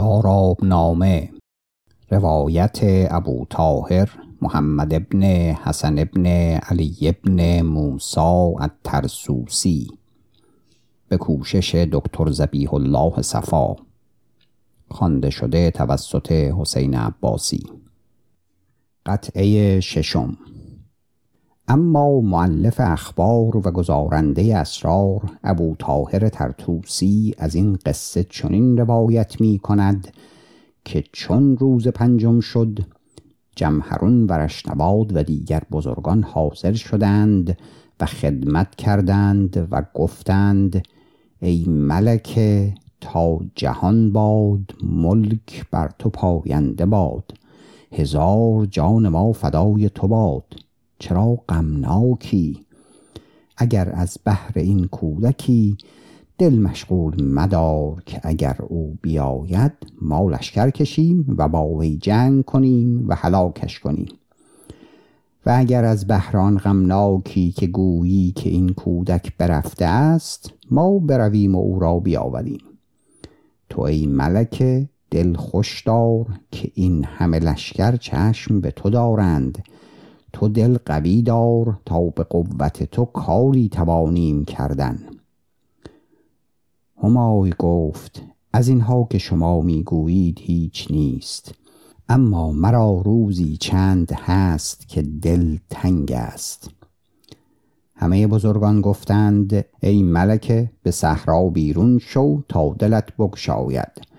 داراب نامه روایت ابو طاهر محمد ابن حسن ابن علی ابن موسا الترسوسی. به کوشش دکتر زبیح الله صفا. خوانده شده توسط حسین عباسی. قطعه ششم. اما معلف اخبار و گزارنده اسرار ابو طاهر ترتوسی از این قصه چنین روایت می کند که چون روز پنجم شد جمهرون و رشنباد و دیگر بزرگان حاضر شدند و خدمت کردند و گفتند ای ملکه تا جهان باد ملک بر تو پاینده باد هزار جان ما فدای تو باد. چرا غمناکی. اگر از بهر این کودکی دل مشغول مدار که اگر او بیاید ما لشکر کشیم و با وی جنگ کنیم و هلاکش کنیم. و اگر از بهران غمناکی که گویی که این کودک برفته است ما برویم و او را بیاوریم. تو ای ملکه دل خوش دار که این همه لشکر چشم به تو دارند. تو دل قوی دار تا به قوت تو کاری توانیم کردن. همای گفت از اینها که شما می‌گویید هیچ نیست. اما مرا روزی چند هست که دل تنگ است. همه بزرگان گفتند ای ملکه به صحرا بیرون شو تا دلت بگشاید.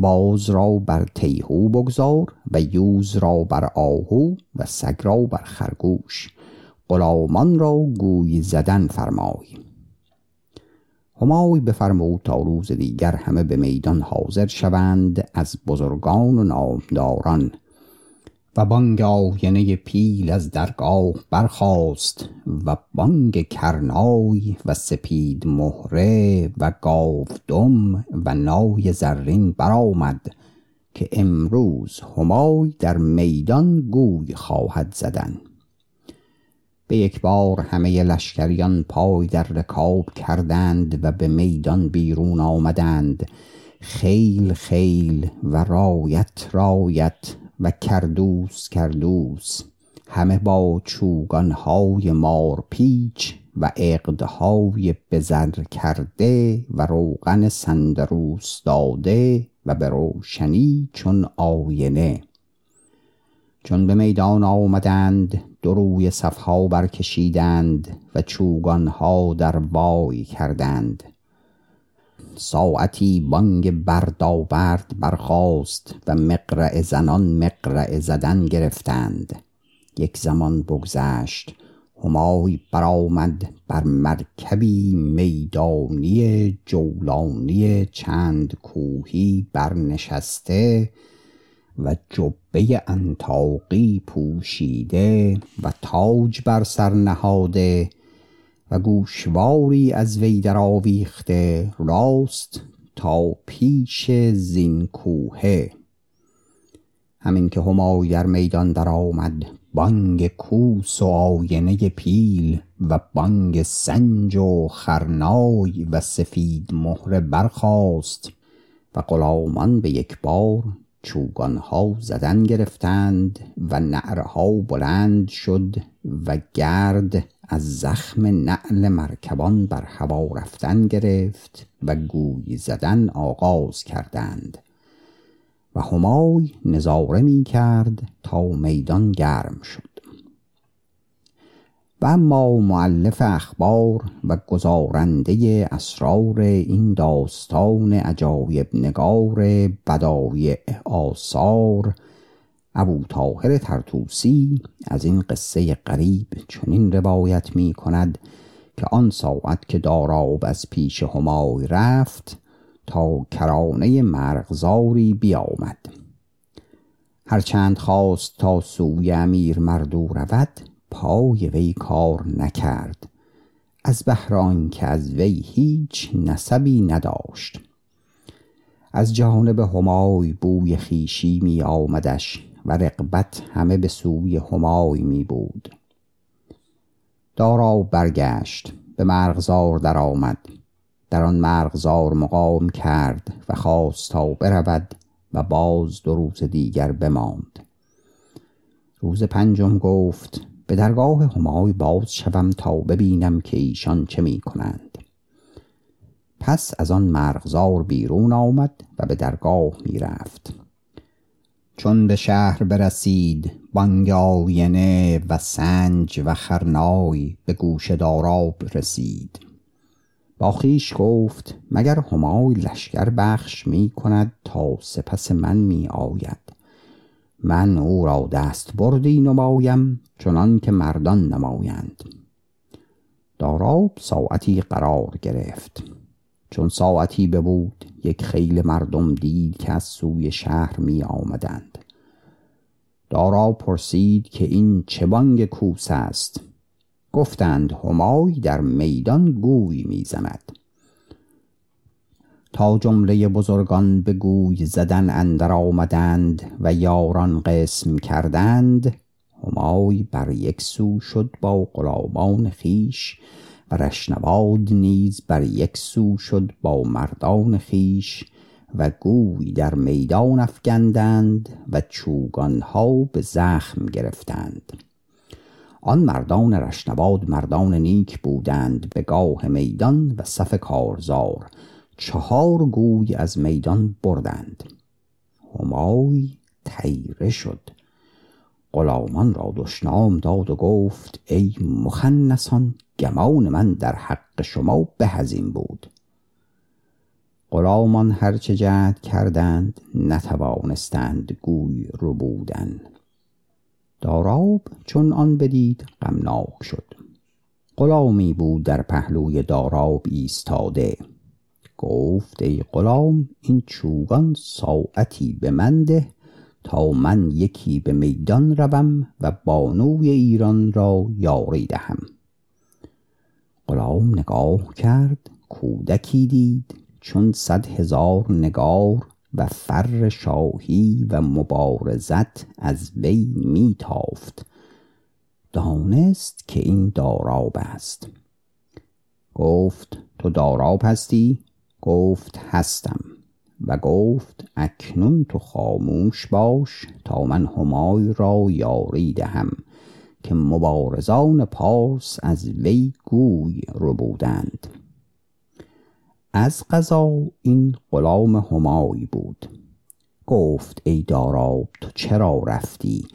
باز را بر تیهو بگذار و یوز را بر آهو و سگ را بر خرگوش. غلامان را گوی زدن فرمای. همای بفرمود تا روز دیگر همه به میدان حاضر شوند از بزرگان و نامداران. و بانگ آینه پیل از درگاه برخاست و بانگ کرنای و سپید مهره و گاودم و نای زرین برآمد که امروز همای در میدان گوی خواهد زدن. به یک بار همه لشکریان پای در رکاب کردند و به میدان بیرون آمدند. خیل خیل و رایت رایت و کردوس کردوس. همه با چوگانهای مارپیچ و عقدهای بزر کرده و روغن سندروس داده و به روشنی چون آینه. چون به میدان آمدند دو روی صفها برکشیدند و چوگانها در وای کردند. ساعتی بانگ بردابرد برخاست و مقرع زنان مقرع زدن گرفتند. یک زمان بگذشت همای برآمد بر مرکبی میدانی جولانی چند کوهی برنشسته و جبه انطاقی پوشیده و تاج بر سر نهاده. و گوشواری از وی در آویخته راست تا پیش زین کوهه همین که همای در میدان در آمد بانگ کوس و آینه پیل و بانگ سنج و خرنای و سفید مهره برخاست و غلامان به یک بار چوگانها زدن گرفتند و نعرها بلند شد و گرد از زخم نعل مرکبان بر هوا رفتن گرفت و گوی زدن آغاز کردند. و همای نظاره می کرد تا میدان گرم شد. و اما معلف اخبار و گزارنده اسرار این داستان عجایب نگار بدایع آثار ابو طاهر ترتوسی از این قصه قریب چنین روایت می کند که آن ساعت که داراب از پیش همای رفت تا کرانه مرغزاری بیامد. هرچند خواست تا سوی امیر مردو رود پای وی کار نکرد. از بهران که از وی هیچ نسبی نداشت. از جانب همای بوی خیشی می آمدش و رقبت همه به سوی همای می بود. دارا برگشت به مرغزار در آمد در آن مرغزار مقام کرد و خواست تا برود و باز دو روز دیگر بماند. روز پنجم گفت به درگاه همای باز شوم تا ببینم که ایشان چه می کنند. پس از آن مرغزار بیرون آمد و به درگاه می رفت. چون به شهر برسید بانگ آینه و سنج و خرنای به گوش داراب رسید. با خویش گفت مگر همای لشکر بخش می کند تا سپس من می آید؟ من او را دست بردی نمایم چنان که مردان نمایند. داراب ساعتی قرار گرفت. چون ساعتی ببود یک خیل مردم دید که از سوی شهر می آمدند. دارا پرسید که این چه بانگ کوس است؟ گفتند همای در میدان گوی می‌زند تا جمله بزرگان به گوی زدن اندر آمدند و یاران قسم کردند همای بر یک سو شد با غلامان خیش و رشنواد نیز بر یک سو شد با مردان خیش و گوی در میدان افگندند و چوگانها به زخم گرفتند. آن مردان رشنواد مردان نیک بودند به گاه میدان و صف کارزار. چهار گوی از میدان بردند. همای تیره شد. غلامان را دشنام داد و گفت ای مخنسان گمان من در حق شما به هزین بود. غلامان هرچه جهد کردند نتوانستند گوی رو بودن. داراب چون آن بدید غمناک شد. غلامی بود در پهلوی داراب ایستاده. گفت ای غلام این چوگان ساعتی به من ده تا من یکی به میدان روم و بانوی ایران را یاری دهم. غلام نگاه کرد کودکی دید چون صد هزار نگار و فر شاهی و مبارزت از وی میتافت. دانست که این داراب است. گفت تو داراب هستی؟ گفت هستم. و گفت اکنون تو خاموش باش تا من همای را یاری دهم. که مبارزان پارس از وی گوی ربودند از قضا این غلام همای بود. گفت ای داراب تو چرا رفتی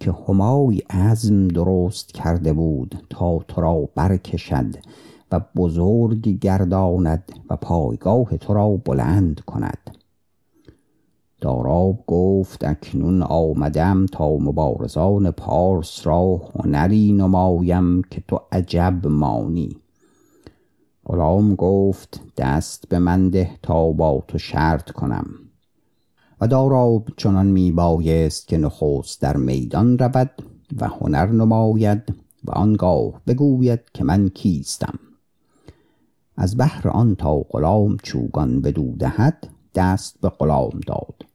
که همای عزم درست کرده بود تا تو را برکشد و بزرگ گرداند و پایگاه تو را بلند کند؟ داراب گفت اکنون آمدم تا مبارزان پارس را هنری نمایم که تو عجب مانی. غلام گفت دست به من ده تا با تو شرط کنم. و داراب چنان می بایست که نخست در میدان رود و هنر نماید و آنگاه بگوید که من کیستم. از بهر آن تا غلام چوگان بدو دهد دست به غلام داد.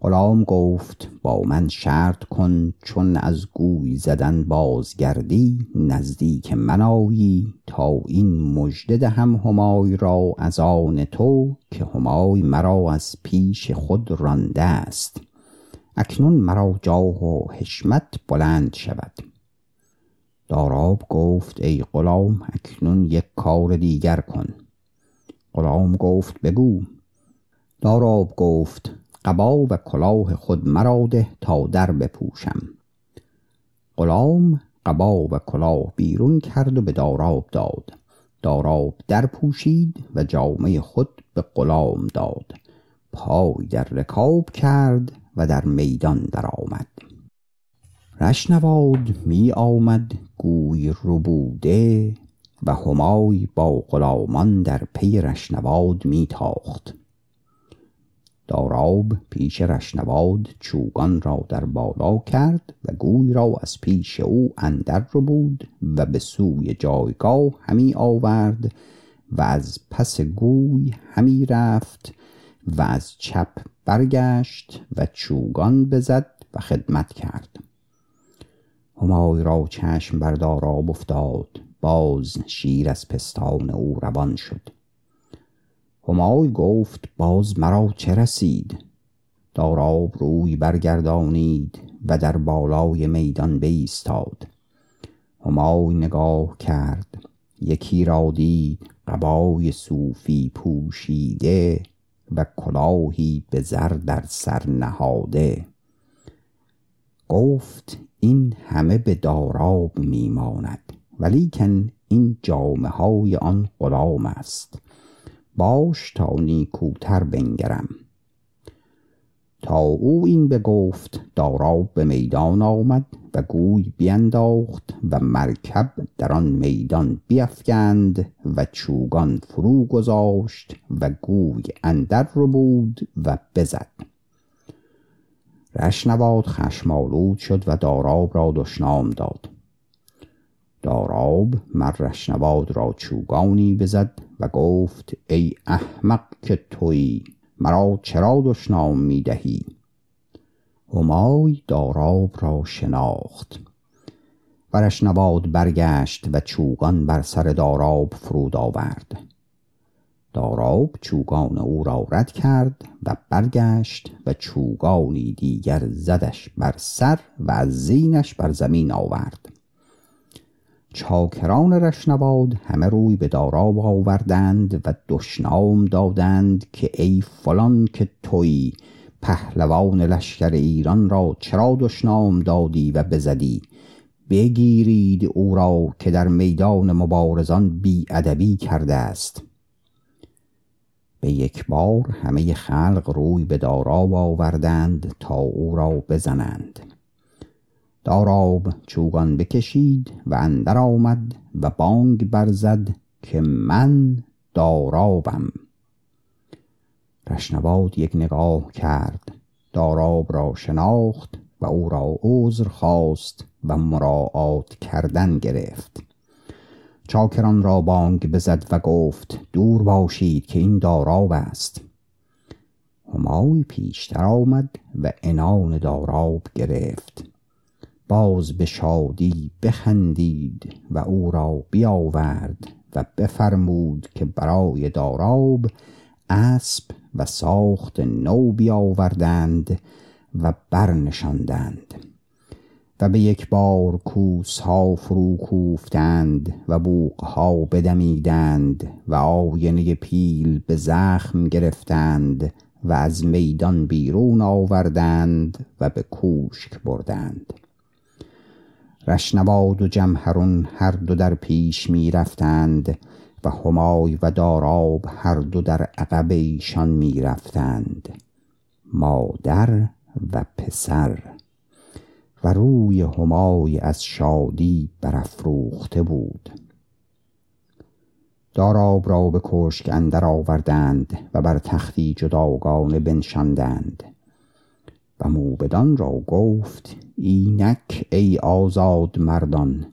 غلام گفت با من شرط کن چون از گوی زدن بازگردی نزدیک من آیی تا این مژده دهم همای را از آن تو که همای مرا از پیش خود رانده است. اکنون مرا جاه و حشمت بلند شود. داراب گفت ای غلام اکنون یک کار دیگر کن. غلام گفت بگو. داراب گفت قبا و کلاه خود مرا ده تا در بپوشم. غلام قبا و کلاه بیرون کرد و به داراب داد. داراب در پوشید و جامه خود به غلام داد. پای در رکاب کرد و در میدان درآمد. رشنواد می آمد گوی ربوده و همای با غلامان در پی رشنواد می تاخت. داراب پیش رشنواد چوگان را در بالا کرد و گوی را از پیش او اندر رو بود و به سوی جایگاه همی آورد و از پس گوی همی رفت و از چپ برگشت و چوگان بزد و خدمت کرد. همای را چشم بر داراب افتاد. باز شیر از پستان او روان شد. همای گفت باز مرا چه رسید؟ داراب روی برگردانید و در بالای میدان بایستاد. همای نگاه کرد. یکی را دید قبای صوفی پوشیده و کلاهی به زر در سر نهاده. گفت این همه به داراب میماند ولیکن این جامه های آن غلام است. باش تا نیکوتر بنگرم. تا او این بگفت داراب به میدان آمد و گوی بینداخت و مرکب در آن میدان بیفکند و چوگان فرو گذاشت و گوی اندر ربود و بزد. رشنباد خشمالود شد و داراب را دشنام داد. داراب مر رشنباد را چوگانی بزد و گفت ای احمق که تویی مرا چرا دشنام می دهی؟ همای داراب را شناخت. و رشنباد برگشت و چوگان بر سر داراب فرود آورد. داراب چوگان او را رد کرد و برگشت و چوگانی دیگر زدش بر سر و از زینش بر زمین آورد. چاکران رشنباد همه روی به داراب آوردند و دشنام دادند که ای فلان که تویی پهلوان لشکر ایران را چرا دشنام دادی و بزدی؟ بگیرید او را که در میدان مبارزان بی ادبی کرده است. به یک بار همه خلق روی به داراب آوردند تا او را بزنند. داراب چوگان بکشید و اندر آمد و بانگ برزد که من دارابم. رشنباد یک نگاه کرد داراب را شناخت و او را عذر خواست و مراعات کردن گرفت. چاکران را بانگ بزد و گفت دور باشید که این داراب است. همای پیشتر آمد و عنان داراب گرفت. باز به شادی بخندید و او را بیاورد و بفرمود که برای داراب اسب و ساخت نو بیاوردند و برنشاندند و به یک بار کوس ها فرو کوفتند و بوق ها بدمیدند و آینه پیل به زخم گرفتند و از میدان بیرون آوردند و به کوشک بردند. رشنباد و جمهرون هر دو در پیش می رفتند و همای و داراب هر دو در عقب ایشان می رفتند مادر و پسر. و روی همای از شادی برافروخته بود. داراب را به کشک اندر آوردند و بر تختی جداگانه بنشاندند. و موبدان را گفت اینک ای آزاد مردان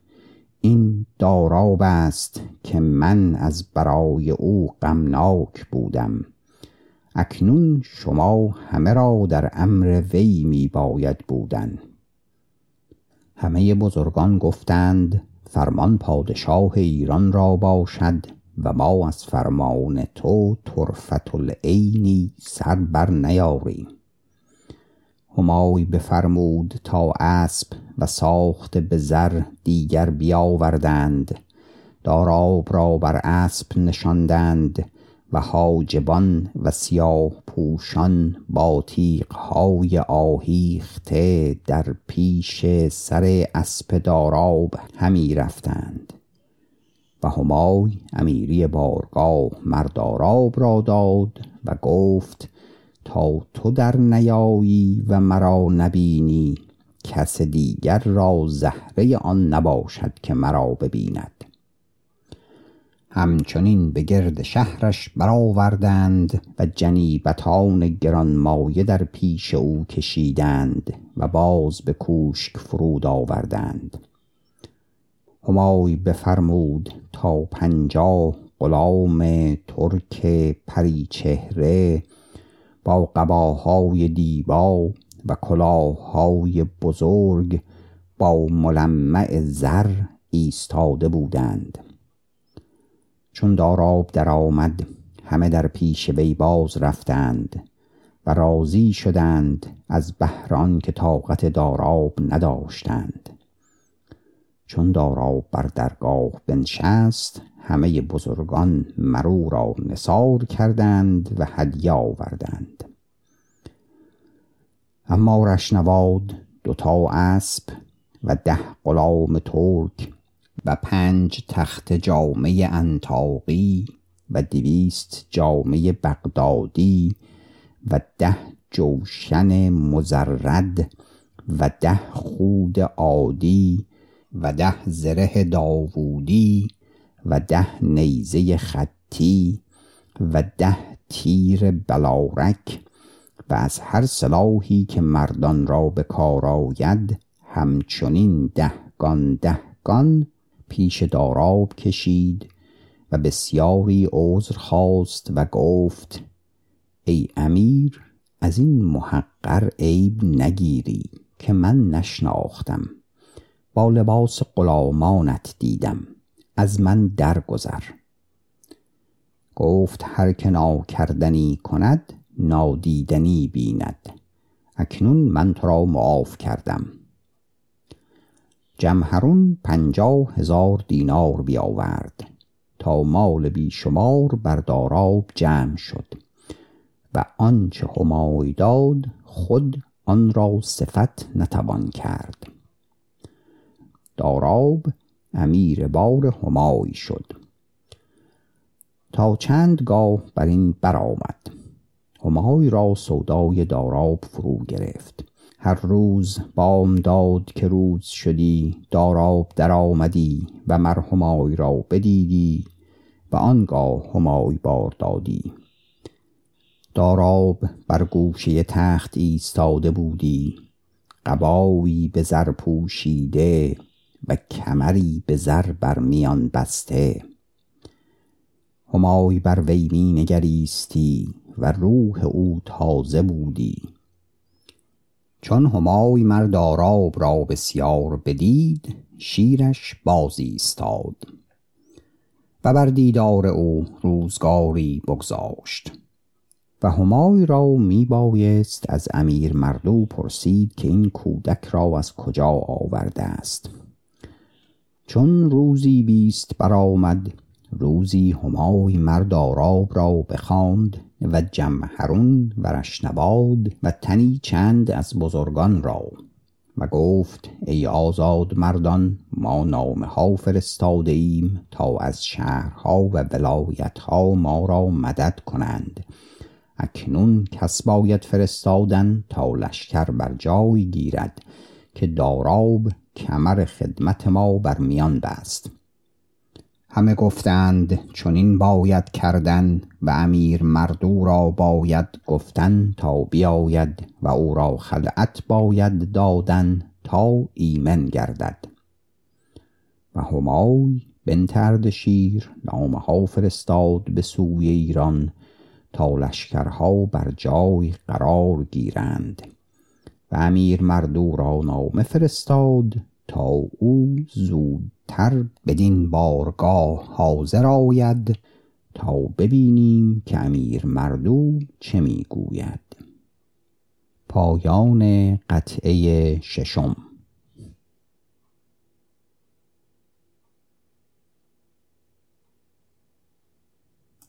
این داراب است که من از برای او غمناک بودم. اکنون شما همه را در امر وی می باید بودن. همه بزرگان گفتند فرمان پادشاه ایران را باشد و ما از فرمان تو طرفت العینی سر بر نیاریم. همای بفرمود تا اسب و ساخته به زر دیگر بیاوردند. داراب را بر اسب نشاندند و حاجبان و سیاه پوشان با تیغهای آهیخته در پیش سر اسپ داراب همی رفتند. و همای امیری بارگاه مر داراب را داد و گفت تا تو در نیایی و مرا نبینی کس دیگر را زهره آن نباشد که مرا ببیند. همچنین به گرد شهرش برآوردند و جنیبتان گرانمایه در پیش او کشیدند و باز به کوشک فرود آوردند. همای بفرمود تا پنجاه غلام ترک پری چهره با قباهای دیبا و کلاههای بزرگ با ملمع زر ایستاده بودند. چون داراب در آمد همه در پیش وی باز رفتند و راضی شدند از بهران که طاقت داراب نداشتند. چون داراب بر درگاه بنشست همه بزرگان مرو را نثار کردند و هدیه آوردند. اما رشنواد دوتا اسب و ده غلام ترک و پنج تخت جامه انتاقی و دویست جامه بغدادی و ده جوشن مزرد و ده خود عادی و ده زره داوودی و ده نیزه خطی و ده تیر بلارک و از هر سلاحی که مردان را به کار آید همچنین دهگان دهگان پیش داراب کشید و بسیاری عذر خواست و گفت ای امیر از این محقر عیب نگیری که من نشناختم. با لباس غلامانت دیدم. از من درگذر. گفت هر که ناکردنی کند نادیدنی بیند. اکنون من تو را معاف کردم. جمهرون پنجاه هزار دینار بیاورد تا مال بیشمار بر داراب جمع شد و آنچه همای داد خود آن را صفت نتوان کرد. داراب امیر بار همای شد. تا چند گاه بر این برآمد. همای را سودای داراب فرو گرفت. هر روز بامداد که روز شدی داراب در آمدی و مر همای را بدیدی و آنگاه همای بار دادی. داراب بر گوشه تخت ایستاده بودی. قبایی به زر پوشیده و کمری به زر بر میان بسته. همای بر وی می نگریستی و روح او تازه بودی. چون همای مر داراب را بسیار بدید شیرش باز ایستاد و بر دیدار او روزگاری بگذاشت. و همای را می بایست از امیر مردو پرسید که این کودک را از کجا آورده است. چون روزی بیست برآمد روزی همای مرد آراب را بخواند و جمهرون و رشنباد و تنی چند از بزرگان را و گفت ای آزاد مردان ما نامه ها فرستاده ایم تا از شهرها و ولایت ها ما را مدد کنند. اکنون کس باید فرستادن تا لشکر بر جای گیرد که داراب کمر خدمت ما بر میان بست. همه گفتند چنین باید کردن و امیر مردو را باید گفتن تا بیاید و او را خلعت باید دادن تا ایمن گردد. و همای بنت شیر نامه ها فرستاد به سوی ایران تا لشکرها بر جای قرار گیرند. و امیر مردو را نامه فرستاد تا او زودتر بدین بارگاه حاضر آید تا ببینیم که امیر مردو چه می‌گوید. پایان قطعه ششم.